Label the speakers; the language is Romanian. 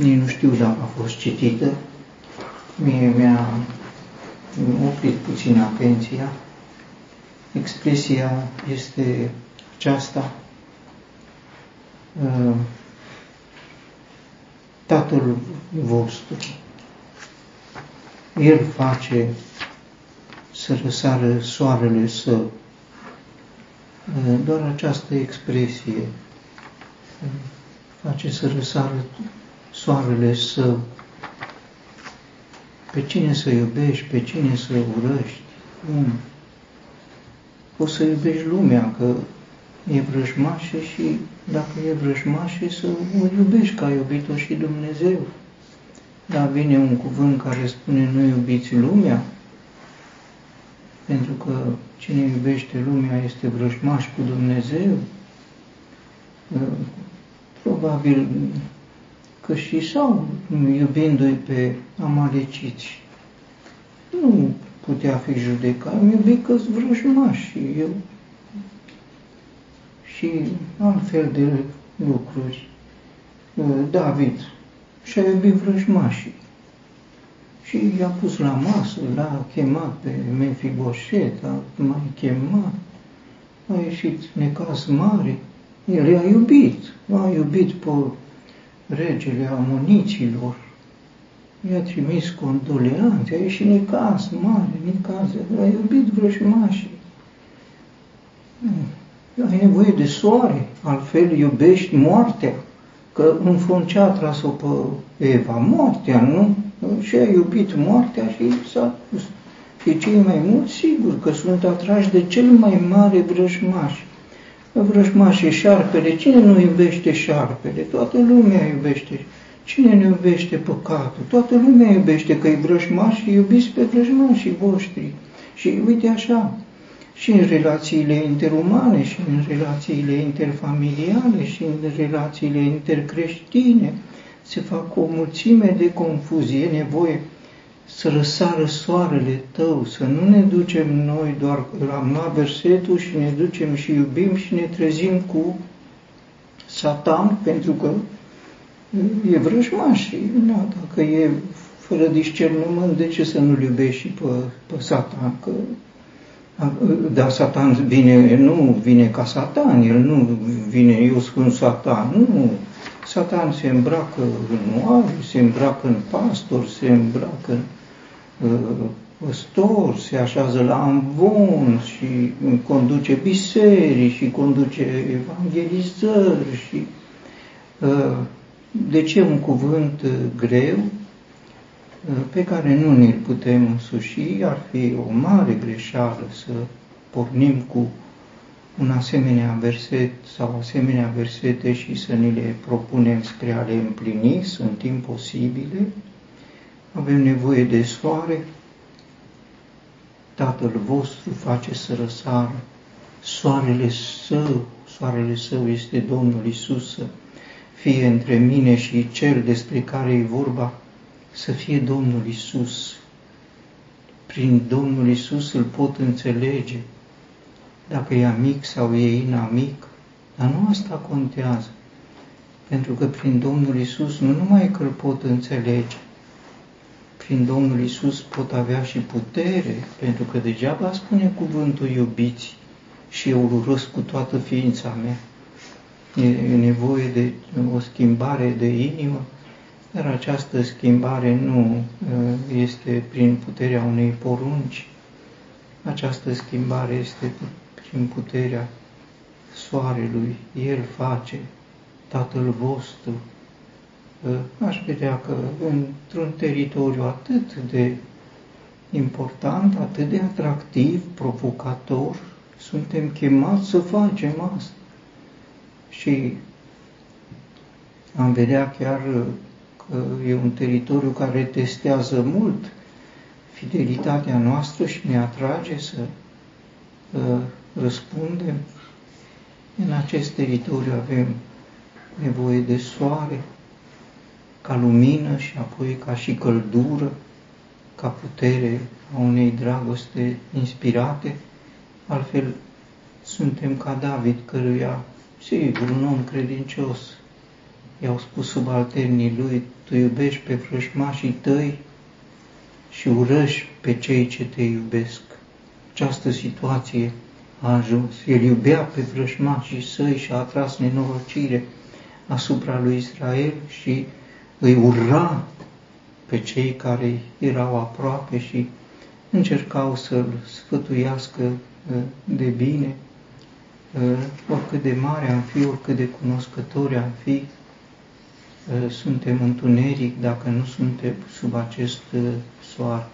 Speaker 1: nici nu știu dacă a fost citită, mie mi-a oprit puțin atenția. Expresia este aceasta, uh, Tatăl vostru. El face să răsară soarele său. Uh, doar această expresie uh, face să răsară soarele său. Pe cine să iubești, pe cine să urăști, cum? Poți să iubești lumea, că e vrăjmașă și dacă e vrăjmașă să o iubești ca iubit-o și Dumnezeu. Dar vine un cuvânt care spune nu iubiți lumea, pentru că cine iubește lumea este vrăjmaș cu Dumnezeu. Probabil că și sau iubindu-i pe amaleciți. Nu putea fi judecat, am iubit că-s vrăjmași și eu și altfel de lucruri. David și-a iubit vrăjmașii și i-a pus la masă, l-a chemat pe Mefiboset, a mai chemat, a ieșit necas mare, el i-a iubit, a iubit pe regele amoniților, i-a trimis condoleanțe, a ieșit necas mare, necas, a iubit vrăjmașii. Ai nevoie de soare, altfel iubești moartea, că în fond ce a tras-o pe Eva? Moartea, nu? Și a iubit moartea și s-a pus. Și cei mai mulți, sigur, că sunt atrași de cel mai mare vrăjmaș. Vrăjmaș e șarpele. Cine nu iubește șarpele? Toată lumea iubește. Cine nu iubește păcatul? Toată lumea iubește că e vrăjmaș și iubiți pe vrăjmașii voștri. Și uite așa, și în relațiile interumane, și în relațiile interfamiliale, și în relațiile intercreștine, se fac o mulțime de confuzie, e nevoie să răsară soarele tău, să nu ne ducem noi doar la la versetul și ne ducem și iubim și ne trezim cu Satan, pentru că e vrăjmaș și na, dacă e fără discernământ, de ce să nu-l iubești și pe, pe Satan? Că, dar Satan vine, nu vine ca Satan, el nu vine, eu spun Satan, nu, Satan se îmbracă în oare, se îmbracă în pastor, se îmbracă în uh, păstor, se așează la amvon și conduce biserici și conduce evangelizări și uh, de ce un cuvânt uh, greu uh, pe care nu ne-l putem însuși, ar fi o mare greșeală să pornim cu un asemenea verset sau asemenea versete și să ni le propunem spre a le împlini, sunt imposibile. Avem nevoie de soare. Tatăl vostru face să răsară. Soarele său, soarele său este Domnul Isus, să fie între mine și cel despre care e vorba, să fie Domnul Isus. Prin Domnul Isus îl pot înțelege, dacă e amic sau e inamic, dar nu asta contează. Pentru că prin Domnul Isus nu numai că îl pot înțelege, prin Domnul Isus pot avea și putere, pentru că degeaba spune cuvântul iubiți și eu îl urăsc cu toată ființa mea. E nevoie de o schimbare de inimă, dar această schimbare nu este prin puterea unei porunci. Această schimbare este prin puterea soarelui, El face, Tatăl vostru. Ă, aș vedea că într-un teritoriu atât de important, atât de atractiv, provocator, suntem chemați să facem asta. Și am vedea chiar că e un teritoriu care testează mult fidelitatea noastră și ne atrage să uh, răspundem. În acest teritoriu avem nevoie de soare, ca lumină și apoi ca și căldură, ca putere a unei dragoste inspirate, altfel suntem ca David, căruia, sigur, un om credincios, i-au spus subalternii lui, tu iubești pe vrăjmașii tăi și urăși pe cei ce te iubesc. Această situație a ajuns. El iubea pe vrăjmașii săi și a atras nenorocire asupra lui Israel și îi ura pe cei care erau aproape și încercau să-l sfătuiască ă, de bine, ă, oricât de mare am fi, oricât de cunoscători am fi, ă, suntem întuneric dacă nu suntem sub acest soare.